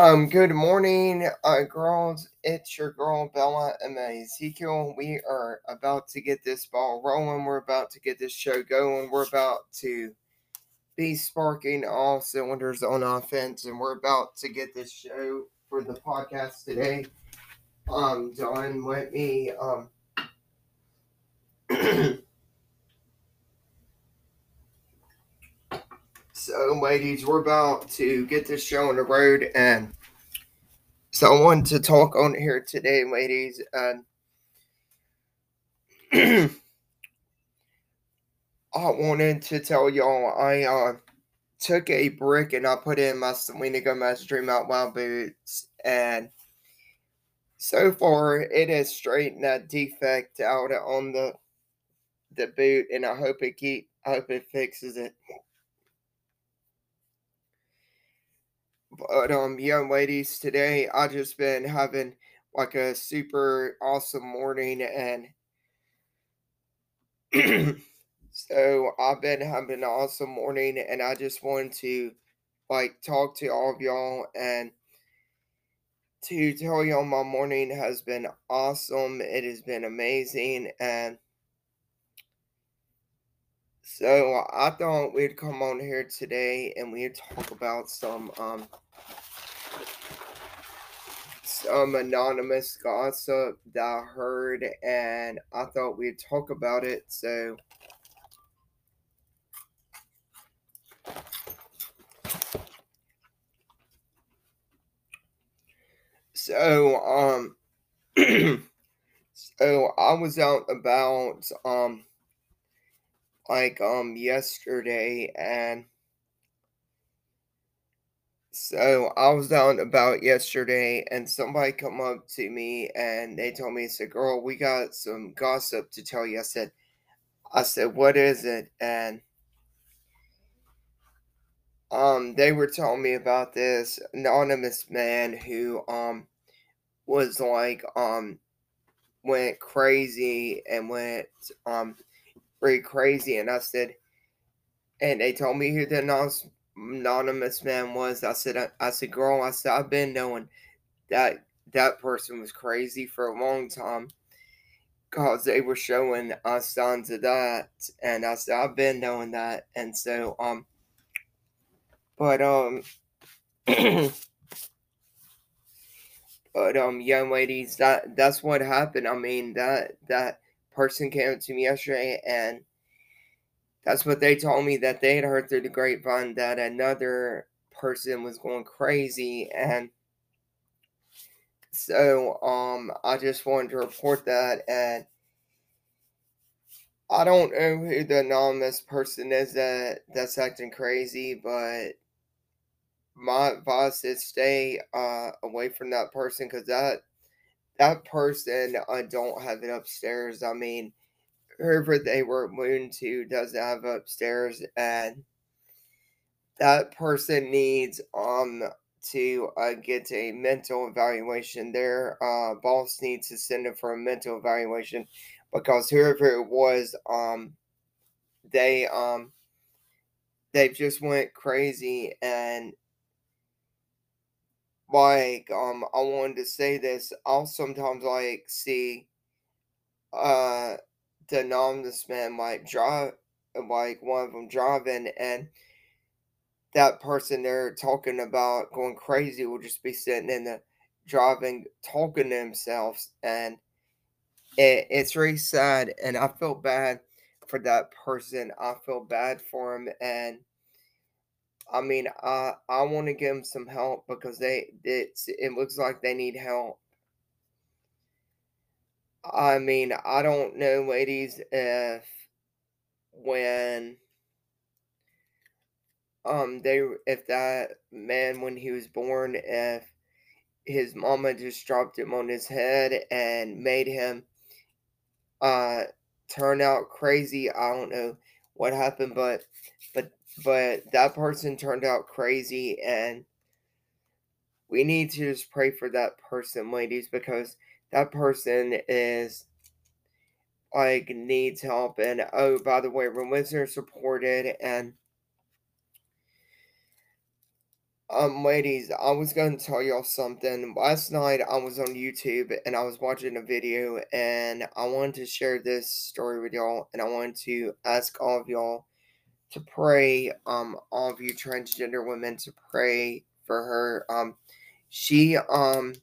Um, good morning, uh, girls. It's your girl Bella and Ezekiel. We are about to get this ball rolling. We're about to get this show going. We're about to be sparking all cylinders on offense, and we're about to get this show for the podcast today. Um, done with me. Um, So, ladies, we're about to get this show on the road, and so I wanted to talk on here today, ladies. And I wanted to tell y'all I uh, took a brick and I put in my Selena Gomez Dream Out Loud boots, and so far it has straightened that defect out on the the boot, and I hope it keep I hope it fixes it. But um, young ladies, today I just been having like a super awesome morning, and so I've been having an awesome morning, and I just wanted to like talk to all of y'all and to tell y'all my morning has been awesome. It has been amazing, and so I thought we'd come on here today and we'd talk about some um some anonymous gossip that I heard and I thought we'd talk about it. So So um so I was out about um like um yesterday and so I was out about yesterday and somebody come up to me and they told me, said, girl, we got some gossip to tell you. I said, I said, what is it? And um they were telling me about this anonymous man who um was like um went crazy and went um pretty crazy. And I said and they told me who the anonymous man was. I said I, I said girl I said I've been knowing that that person was crazy for a long time because they were showing us signs of that. And I said I've been knowing that. And so um but um but um young ladies that that's what happened. I mean that that person came to me yesterday and that's what they told me that they had heard through the grapevine that another person was going crazy and so um i just wanted to report that and i don't know who the anonymous person is that that's acting crazy but my advice is stay uh, away from that person because that that person I don't have it upstairs. I mean, whoever they were moving to doesn't have upstairs, and that person needs um to uh, get a mental evaluation. Their uh, boss needs to send them for a mental evaluation because whoever it was, um, they um they just went crazy and like um I wanted to say this. I'll sometimes like see uh the anonymous man like drive like one of them driving and that person they're talking about going crazy will just be sitting in the driving talking to themselves and it, it's really sad and I feel bad for that person. I feel bad for him and I mean, I I want to give them some help because they it's it looks like they need help. I mean, I don't know, ladies, if when um they if that man when he was born if his mama just dropped him on his head and made him uh turn out crazy. I don't know what happened, but but but that person turned out crazy and we need to just pray for that person ladies because that person is like needs help and oh by the way we're supported and Um, ladies, I was going to tell y'all something. Last night I was on YouTube and I was watching a video and I wanted to share this story with y'all and I wanted to ask all of y'all to pray, um, all of you transgender women to pray for her. Um, she, um,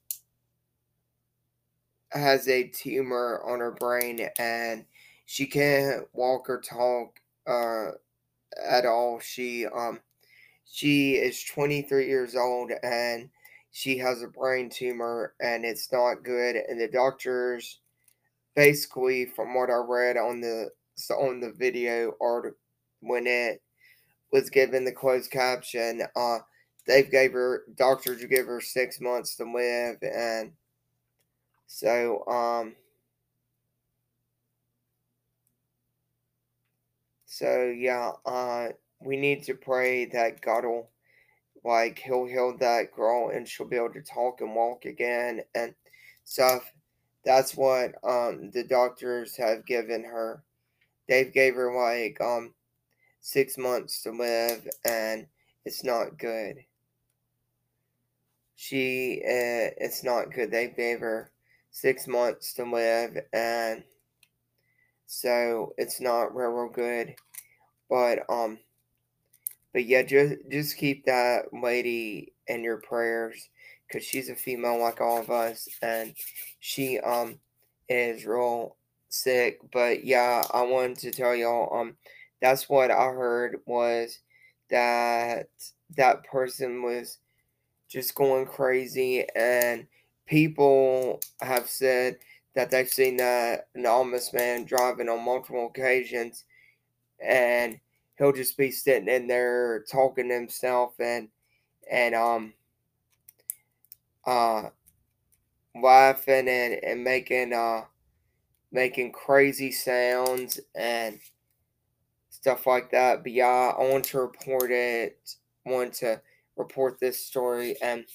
has a tumor on her brain and she can't walk or talk, uh, at all. She, um, she is 23 years old and she has a brain tumor and it's not good. And the doctors, basically, from what I read on the on the video or when it was given the closed caption, uh, they gave her doctors give her six months to live, and so um. So yeah, uh, we need to pray that God will like he'll heal that girl and she'll be able to talk and walk again and stuff. That's what um the doctors have given her. They've gave her like um six months to live and it's not good. She uh, it's not good. They gave her six months to live and so it's not real, real good. But um but yeah, just just keep that lady in your prayers because she's a female like all of us, and she um is real sick. But yeah, I wanted to tell y'all um that's what I heard was that that person was just going crazy, and people have said that they've seen that anonymous man driving on multiple occasions, and he'll just be sitting in there talking to himself and and um uh laughing and, and making uh making crazy sounds and stuff like that. But yeah, I want to report it want to report this story and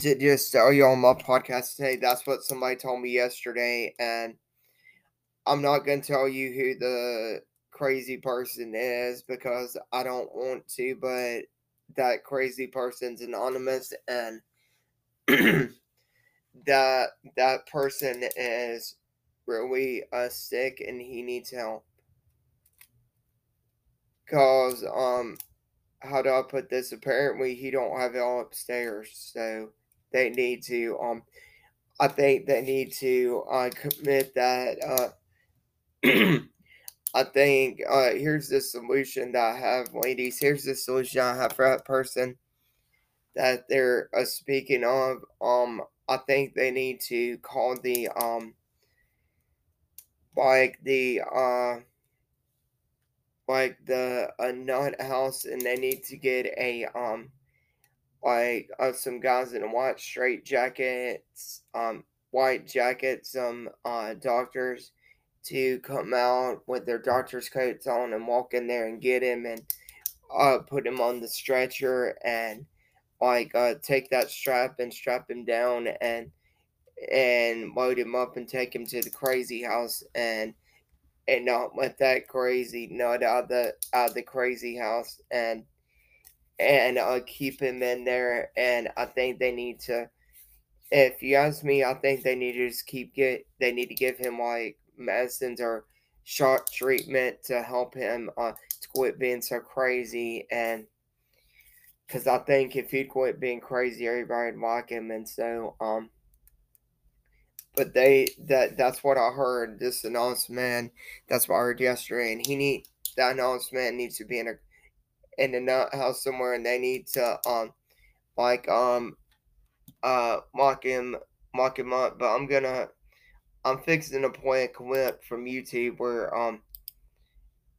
to just tell you on my podcast today, that's what somebody told me yesterday and I'm not gonna tell you who the crazy person is because I don't want to, but that crazy person's anonymous and that that person is really uh, sick and he needs help. Cause um how do I put this? Apparently he don't have it all upstairs, so they need to um I think they need to uh commit that uh I think uh, here's the solution that I have, ladies. Here's the solution I have for that person that they're uh, speaking of. Um, I think they need to call the um, like the uh, like the a nut house, and they need to get a um, like uh, some guys in white straight jackets, um, white jackets, some uh doctors to come out with their doctor's coats on and walk in there and get him and uh, put him on the stretcher and like uh, take that strap and strap him down and and load him up and take him to the crazy house and and not let that crazy nut out the out the crazy house and and uh, keep him in there. And I think they need to if you ask me I think they need to just keep get they need to give him like medicines or shot treatment to help him uh, to quit being so crazy and because I think if he'd quit being crazy, everybody'd like him, and so um. But they that that's what I heard. This man, that's what I heard yesterday, and he need that man needs to be in a in a nut house somewhere, and they need to um like um uh mock him mock him up. But I'm gonna I'm fixing a clip from YouTube where um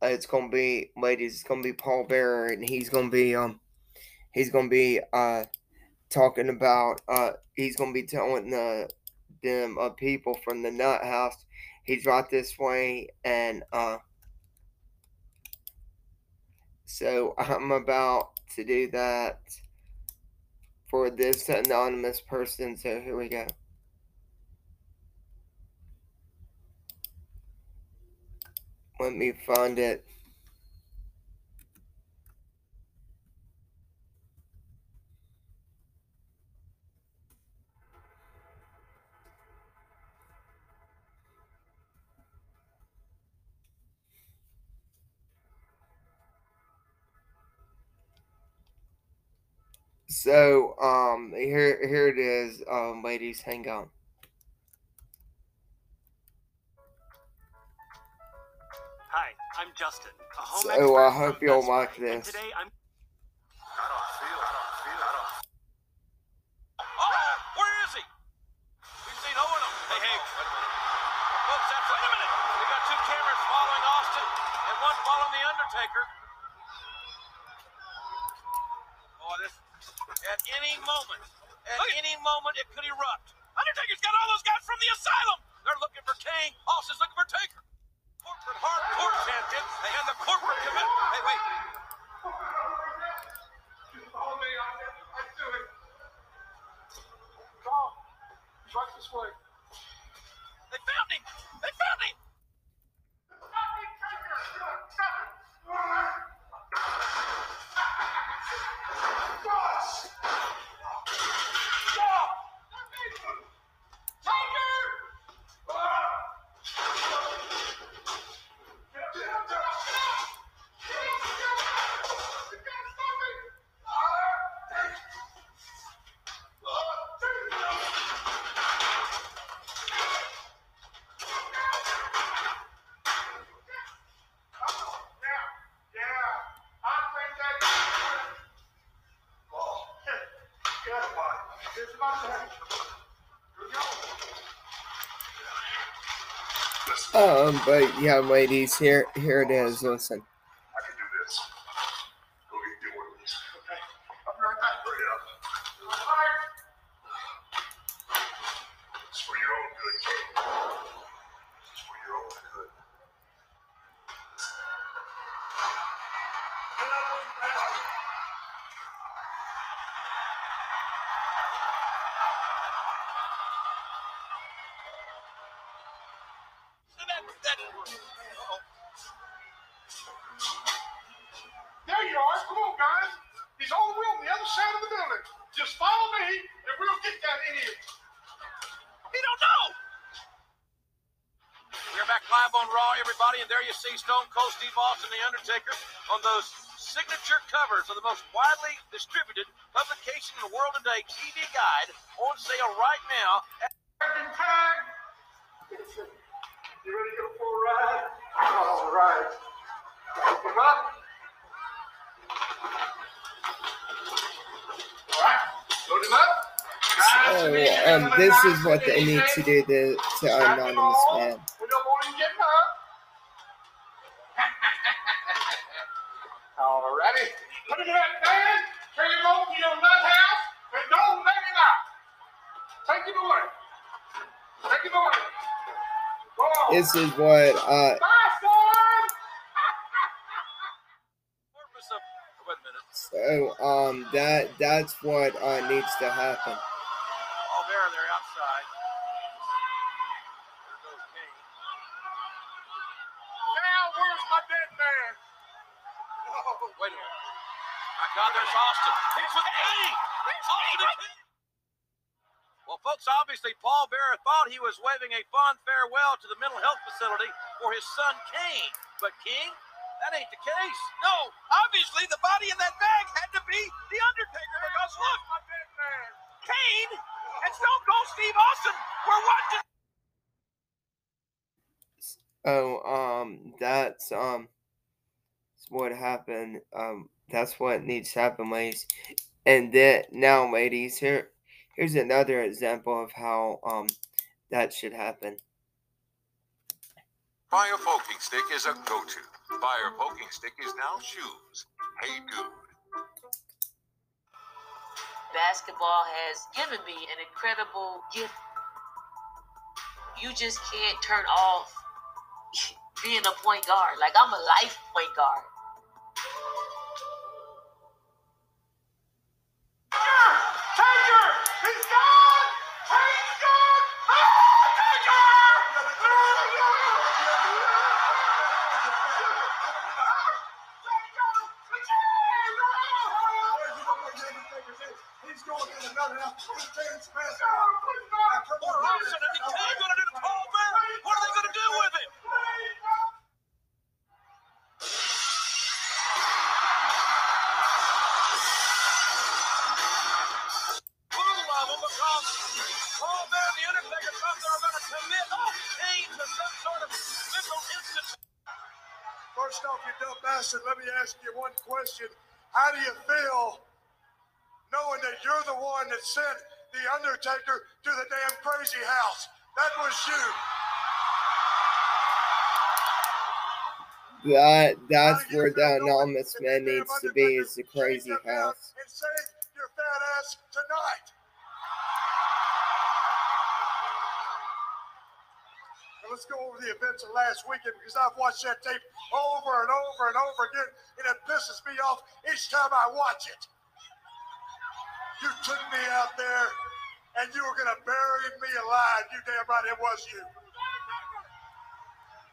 it's gonna be ladies, it's gonna be Paul Bearer and he's gonna be um he's gonna be uh talking about uh he's gonna be telling the them uh, people from the nut house. He's right this way and uh so I'm about to do that for this anonymous person. So here we go Let me find it. So, um, here, here it is, um, ladies, hang on. I'm Justin, a home So, oh, expert I hope you'll Best like Buy, and this. Today I'm I don't feel, I don't feel, I don't. Oh, where is he? We've seen Owen. Hey, hey, wait. Folks, that's wait a minute. We got two cameras following Austin and one following the Undertaker. Oh, this at any moment, at any moment, it could erupt. Undertaker's got all those guys from the asylum. They're looking for Kane. Austin's looking for Taker. Corporate hardcore champion and the corporate commit. Hey, wait. Follow me, I, I do it. Come on, right this way. They found Um, but yeah, ladies, here here it is. Listen. Raw, everybody, and there you see Stone Cold Steve Austin, The Undertaker, on those signature covers of the most widely distributed publication in the world today, TV Guide, on sale right now. Back in time. You ready to go for a ride? All right. Come up. All right. Load him up. So um, this is what they need to do to to anonymous man. We don't want him getting up. All righty. Put him in that van. Carry him over to your nut house, and don't let him out. Take him away. Take him away. Go on. This is what uh Bye, son. Purpose of, wait a minute. so um that that's what uh needs to happen. Oh, there, they're outside. There goes Kane. Now, where's my dead man? Oh, Wait a minute. My God, there's Austin. He's with Kane. Austin and Kane. Well, folks, obviously Paul Bearer thought he was waving a fond farewell to the mental health facility for his son Kane. But King, that ain't the case. No, obviously the body in that bag had to be the Undertaker because look, my dead man. Kane and Stone Cold Steve Austin were watching. Oh um that's um that's what happened. Um that's what needs to happen, ladies. And then now, ladies, here here's another example of how um that should happen. Fire poking stick is a go-to. Fire poking stick is now shoes. Hey dude. basketball has given me an incredible gift. You just can't turn off being a point guard. Like I'm a life point guard. Ask you one question. How do you feel knowing that you're the one that sent The Undertaker to the damn crazy house? That was you. That that's where the anonymous man needs to be is the crazy house. And saved your fat ass tonight. Now let's go over the events of last weekend because I've watched that tape over and over and over again, and it pisses me off each time I watch it. You took me out there and you were gonna bury me alive. You damn right it was you.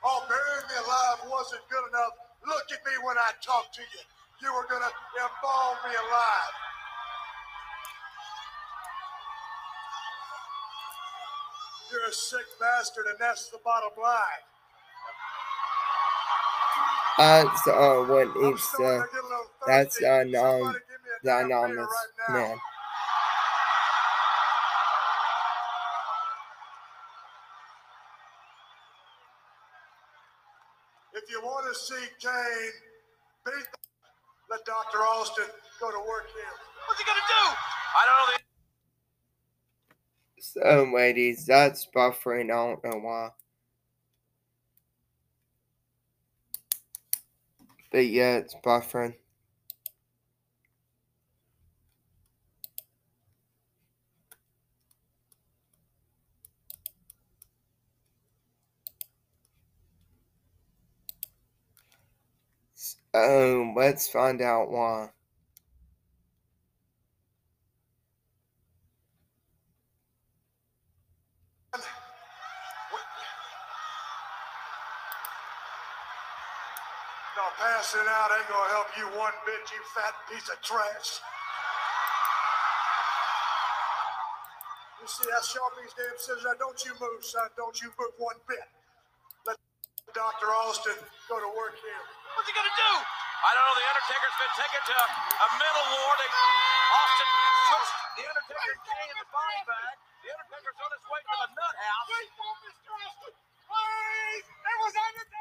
Oh, burying me alive wasn't good enough. Look at me when I talk to you. You were gonna embalm me alive. You're a sick bastard, and that's the bottom line. That's uh what I'm needs starting to. to get a little That's thirsty. the anon- Somebody give me a The anonymous right man. If you want to see Kane beat, the, let Dr. Austin go to work here. What's he gonna do? I don't know. So, ladies, that's buffering. I don't know why. But yeah, it's buffering. So, um, let's find out why. Passing out ain't gonna help you one bit, you fat piece of trash. You see how sharp these damn scissors are? Don't you move, son. Don't you move one bit. Let Dr. Austin go to work here. What's he gonna do? I don't know. The Undertaker's been taken to a mental ward. They, Austin puts the Undertaker Kane in the body bag. The Undertaker's on his way to the nut house. Please, Mr. Austin. Please! It was Undertaker!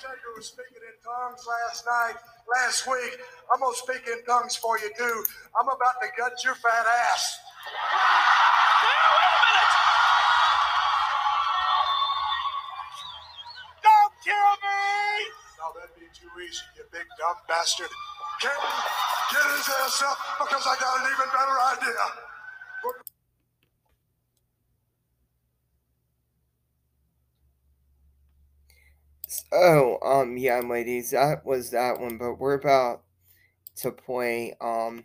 Undertaker was speaking in tongues last night, last week. I'm gonna speak in tongues for you too. I'm about to gut your fat ass. Now, wait a minute. Don't kill me! No, that'd be too easy, you big dumb bastard. Get, get his ass up because I got an even better idea. So, um, yeah, ladies, that was that one, but we're about to play, um,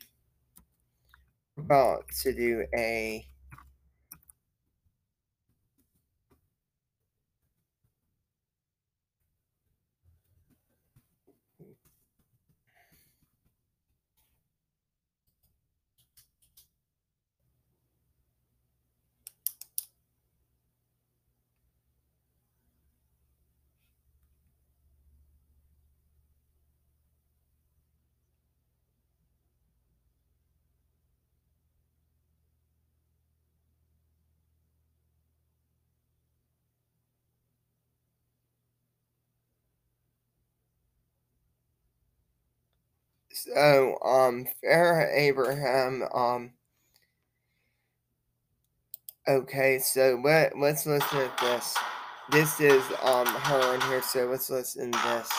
about to do a, so, um, Farrah Abraham, um, okay, so let, let's listen to this. This is, um, her in here, so let's listen to this.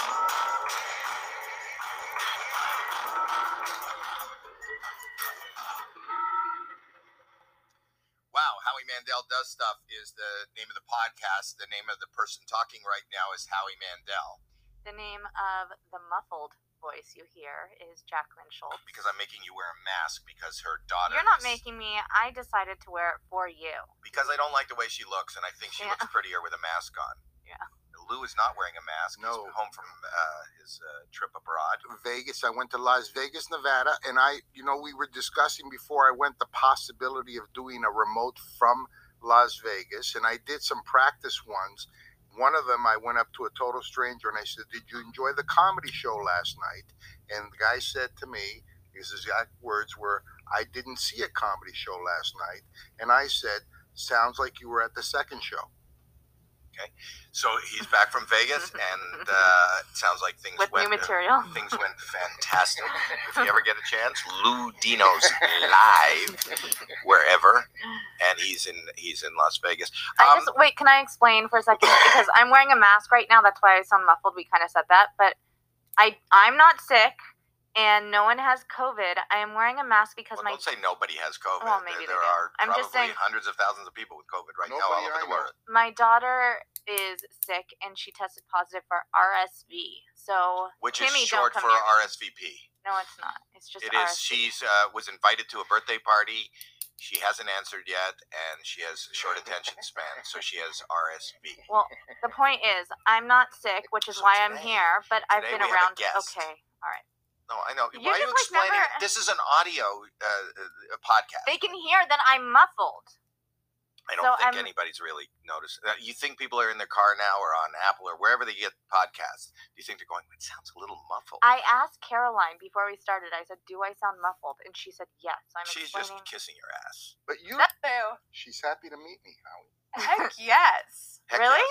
Wow, Howie Mandel does stuff is the name of the podcast. The name of the person talking right now is Howie Mandel The name of the muffled voice you hear is Jackelyn Shultz. because I'm making you wear a mask because her daughter. You're not is- making me. I decided to wear it for you. because I don't like the way she looks, and I think she Yeah. looks prettier with a mask on. Yeah. Lou is not wearing a mask. No. He's home from uh, his uh, trip abroad. Vegas. I went to Las Vegas, Nevada, and I, you know, we were discussing before I went the possibility of doing a remote from Las Vegas, and I did some practice ones. One of them, I went up to a total stranger and I said, "Did you enjoy the comedy show last night?" And the guy said to me, his exact words were, "I didn't see a comedy show last night." And I said, "Sounds like you were at the second show." So he's back from Vegas, and uh, it sounds like things With went new material. things went fantastic. if you ever get a chance, Lou Dino's live wherever, and he's in he's in Las Vegas. I Um, just wait. Can I explain for a second? Because I'm wearing a mask right now. That's why I sound muffled. We kind of said that, but I I'm not sick, and no one has COVID. I am wearing a mask because well, my don't say nobody has COVID. Well, maybe there, there are I'm probably just saying- hundreds of thousands of people with COVID right now all over the world. my daughter is sick and she tested positive for RSV. So Which Timmy, is short for come. RSVP. No, it's not. It's just It is. RSV. She's uh, was invited to a birthday party. She hasn't answered yet, and she has short attention span, so she has RSV. Well, the point is, I'm not sick, which is So why I'm here. But I've been we have a around. guest. Okay, all right. No, I know. You Why are you just, like, explaining? never- This is an audio uh, uh, podcast. They can hear that I'm muffled. I don't so think I'm- anybody's really noticed. Uh, you think people are in their car now, or on Apple, or wherever they get podcasts? Do you think they're going? It sounds a little muffled. I asked Caroline before we started. I said, "Do I sound muffled?" And she said, "Yes." So I'm She's just explaining. kissing your ass. But you, Boo. she's happy to meet me, Howie. Heck yes. Heck Really?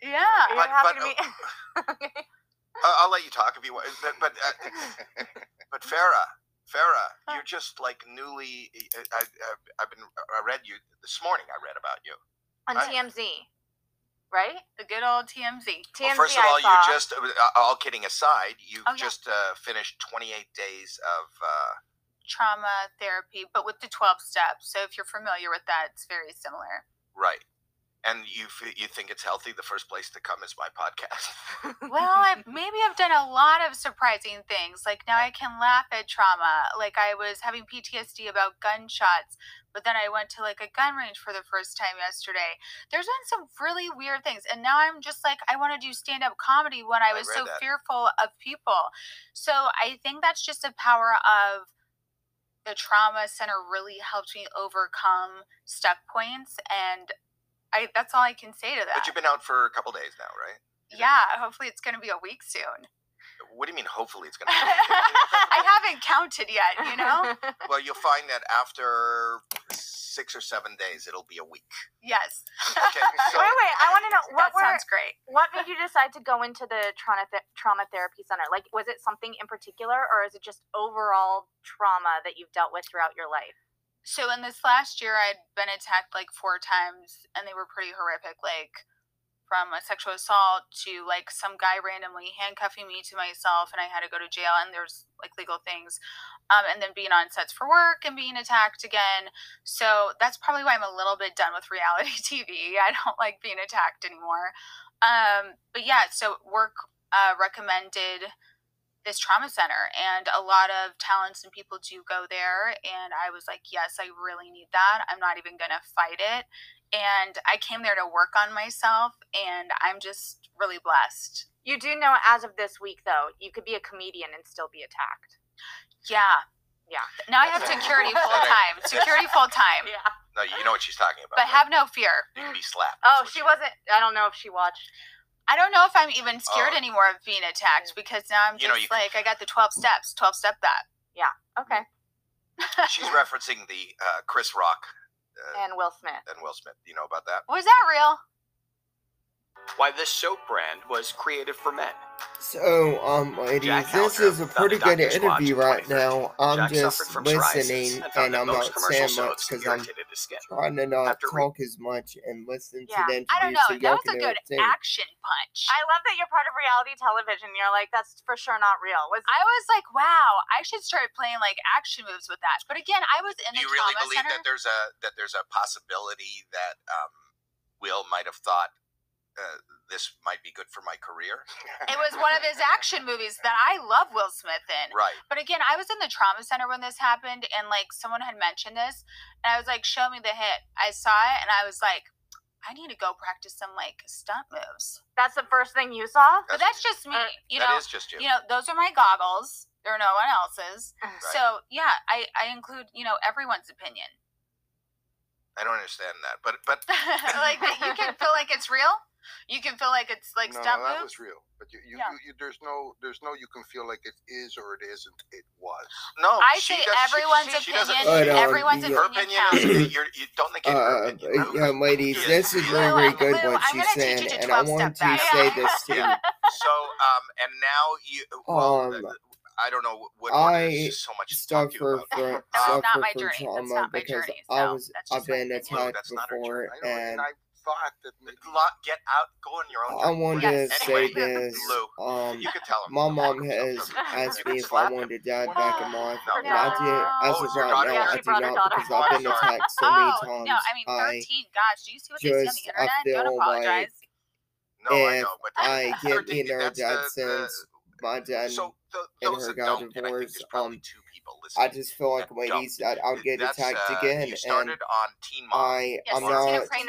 yes. Yeah. You're But- happy but, to meet. Uh, I'll let you talk if you want. But but, uh, but Farrah, Farrah, you're just like newly. I, I, I've been. I read you this morning. I read about you. on I- TMZ, right? The good old TMZ. TMZ. Well, first of I all, saw. you just. Uh, all kidding aside, you've Oh, yeah. just uh, finished 28 days of. Uh, Trauma therapy, but with the 12 steps. So if you're familiar with that, it's very similar. right. And you f- you think it's healthy? The first place to come is my podcast. Well, I, maybe I've done a lot of surprising things. Like now I can laugh at trauma. Like I was having PTSD about gunshots, but then I went to like a gun range for the first time yesterday. There's been some really weird things. And now I'm just like, I want to do stand up comedy when I I was read so that. fearful of people. So I think that's just the power of the trauma center really helped me overcome stuck points. And I, that's all I can say to that. But you've been out for a couple days now, right? yeah, hopefully it's going to be a week soon. What do you mean? Hopefully, it's going to. I haven't counted yet, you know? well, you'll find that after six or seven days, it'll be a week. yes. Okay. So wait, wait. I want to know what that were sounds great. what made you decide to go into the trauma th- trauma therapy center? Like, was it something in particular, or is it just overall trauma that you've dealt with throughout your life? So in this last year, I'd been attacked like four times, and they were pretty horrific. Like from a sexual assault to like some guy randomly handcuffing me to myself, and I had to go to jail. And there's like legal things, um, and then being on sets for work and being attacked again. So that's probably why I'm a little bit done with reality TV. I don't like being attacked anymore. Um, but yeah, so work uh, recommended this trauma center and a lot of talents and people do go there and i was like yes i really need that i'm not even gonna fight it and i came there to work on myself and i'm just really blessed You do know, as of this week, though, you could be a comedian and still be attacked. yeah Yeah. now i have security full time security full time Yeah. no, you know what she's talking about. but right? have no fear you can be slapped. Oh, That's what she wasn't. I don't know if she watched. I don't know if i'm even scared Oh. anymore of being attacked because now i'm just know, you can- like i got the 12 steps 12 step that Yeah. Okay. She's referencing the uh, Chris Rock uh, And Will Smith. and Will Smith. You know about that? was that real Why this soap brand was created for men. So, um, ladies, Jack this Halter is a pretty good interview right now. I'm Jack just listening, and and I'm not saying much because I'm irritated his skin. trying to not After re- talk as much and listen Yeah, to the interview i don't know so that was a good entertain. action punch I love that you're part of reality television. You're like, that's for sure not real. Was I was like, wow, I should start playing like action moves with that. But again, I was in Do the you really believe center. that there's a that there's a possibility that um, Will might have thought uh, this might be good for my career? It was one of his action movies that I love Will Smith in. Right. But again, I was in the trauma center when this happened, and like someone had mentioned this, and I was like, show me the hit. I saw it, and I was like, I need to go practice some like stunt moves. that's the first thing you saw? But that's just me, Uh, you know. is just you. You know, those are my goggles. There are no one else's. Right. So yeah, I I include you know everyone's opinion. I don't understand that, but but like that you can feel like it's real. You can feel like it's like no, stop that move. was real. But you, you, Yeah. you, you, there's no, there's no. You can feel like it is or it isn't. It was. No, I she say does- everyone's she- she doesn't- opinion. But, um, everyone's yeah. Her opinion opinion counts. you're, you don't think it's her Uh, opinion. but yeah, ladies, this is Lou, very, very good Lou, what I'm she's saying, and I want to back. say this too. So, um, and now you, well, Um, uh, I don't know what. I there's so much to talk to you suffer about. from That was not suffer my from journey. That's trauma because journey, I was I've been attacked that's before, and and I thought that maybe get out, go on your own. I journey. wanted Yes. to say this. Lou, Um, you can tell him. my mom has asked me if I slap him. wanted dad back in my life, No. and I did. As Oh, of right daughter? now, Yeah, I she do not because I've been home. attacked so many oh times. no, I mean I thirteen. Gosh, do you see what they see on just the I internet? Don't feel apologize. No, I know, but I get 13, me and her that's dad the- the- since my dad so th- and her got don't, and I think divorced, um, two I just feel like that ladies that I'll get attacked uh, again, You and on Teen Mom. I Yes, I'm not pregnant. Teen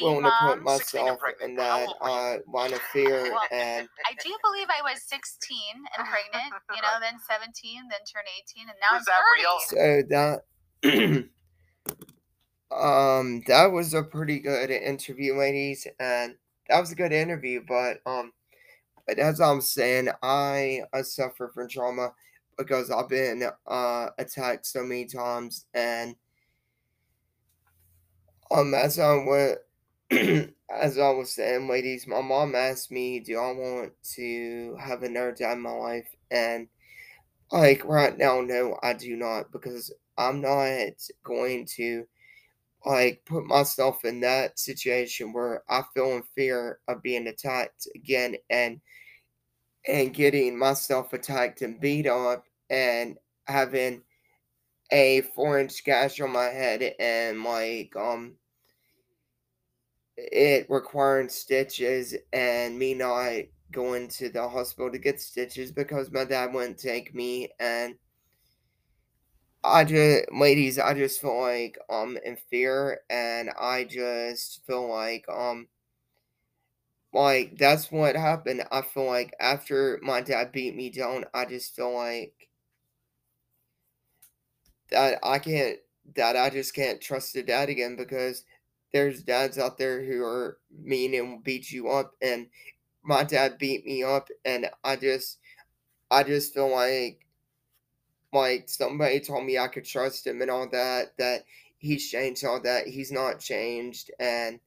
willing to put mom. 16 and myself in that old were you? uh, line of fear, Well, and I do believe I was 16 and pregnant, you know, then 17, then turned 18, and now Was I'm that 30. real? so that um that was a pretty good interview, ladies, and that was a good interview. But um, but as I'm saying, I I suffer from trauma because I've been uh attacked so many times, and um as I was as I was saying, ladies, my mom asked me, "Do I want to have another dad in my life?" and like right now, no, I do not because I'm not going to like put myself in that situation where I feel in fear of being attacked again and and getting myself attacked and beat up and having a four inch gash on my head and like um it requiring stitches and me not going to the hospital to get stitches because my dad wouldn't take me and I just ladies, I just feel like um in fear and I just feel like um like that's what happened. I feel like after my dad beat me down, I just feel like that I can't that I just can't trust a dad again because there's dads out there who are mean and beat you up and my dad beat me up and I just I just feel like like somebody told me I could trust him and all that, that he's changed all that. He's not changed and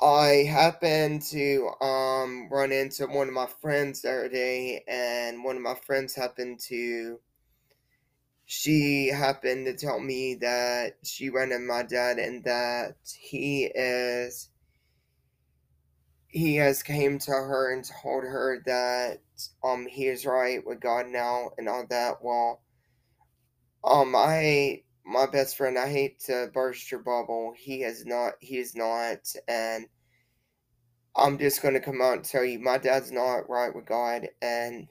I happened to um run into one of my friends the other day and one of my friends happened to she happened to tell me that she into my dad and that he is he has came to her and told her that um he is right with God now and all that. Well, um I my best friend, I hate to burst your bubble. He has not he is not and I'm just gonna come out and tell you my dad's not right with God and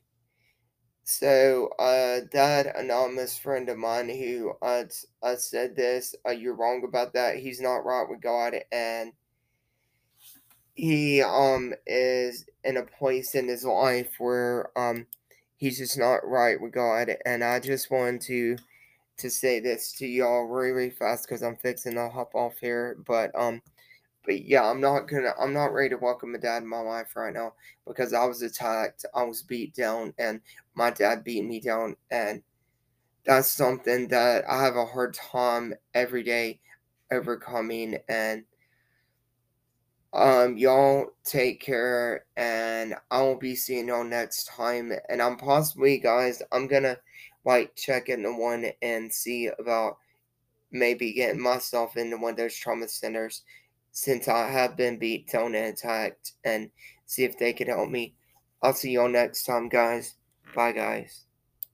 so uh that anonymous friend of mine who uh, uh said this, uh, you're wrong about that. He's not right with God. And he um is in a place in his life where um he's just not right with God. And I just wanted to to say this to y'all really really fast because I'm fixing to hop off here. But um but yeah I'm not gonna I'm not ready to welcome a dad in my life right now because I was attacked. I was beat down. And my dad beat me down and that's something that I have a hard time every day overcoming and um, y'all take care, and I will be seeing y'all next time. And I'm possibly, guys, I'm gonna like check into one and see about maybe getting myself into one of those trauma centers since I have been beat down and attacked, and see if they can help me. I'll see y'all next time, guys. Bye, guys.